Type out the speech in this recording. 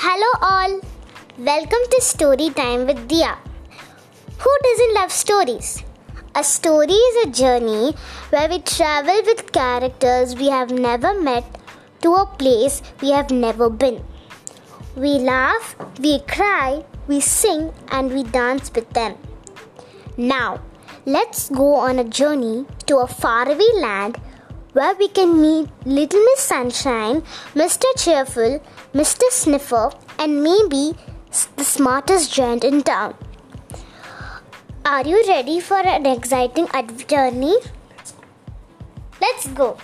Hello, all. Welcome to Story Time with Diya. Who doesn't love stories? A story is a journey where we travel with characters we have never met to a place we have never been. We laugh, we cry, we sing, and we dance with them. Now, let's go on a journey to a faraway land where we can meet Little Miss Sunshine, Mr. Cheerful, Mr. Sniffer, and maybe the smartest giant in town. Are you ready for an exciting journey? Let's go.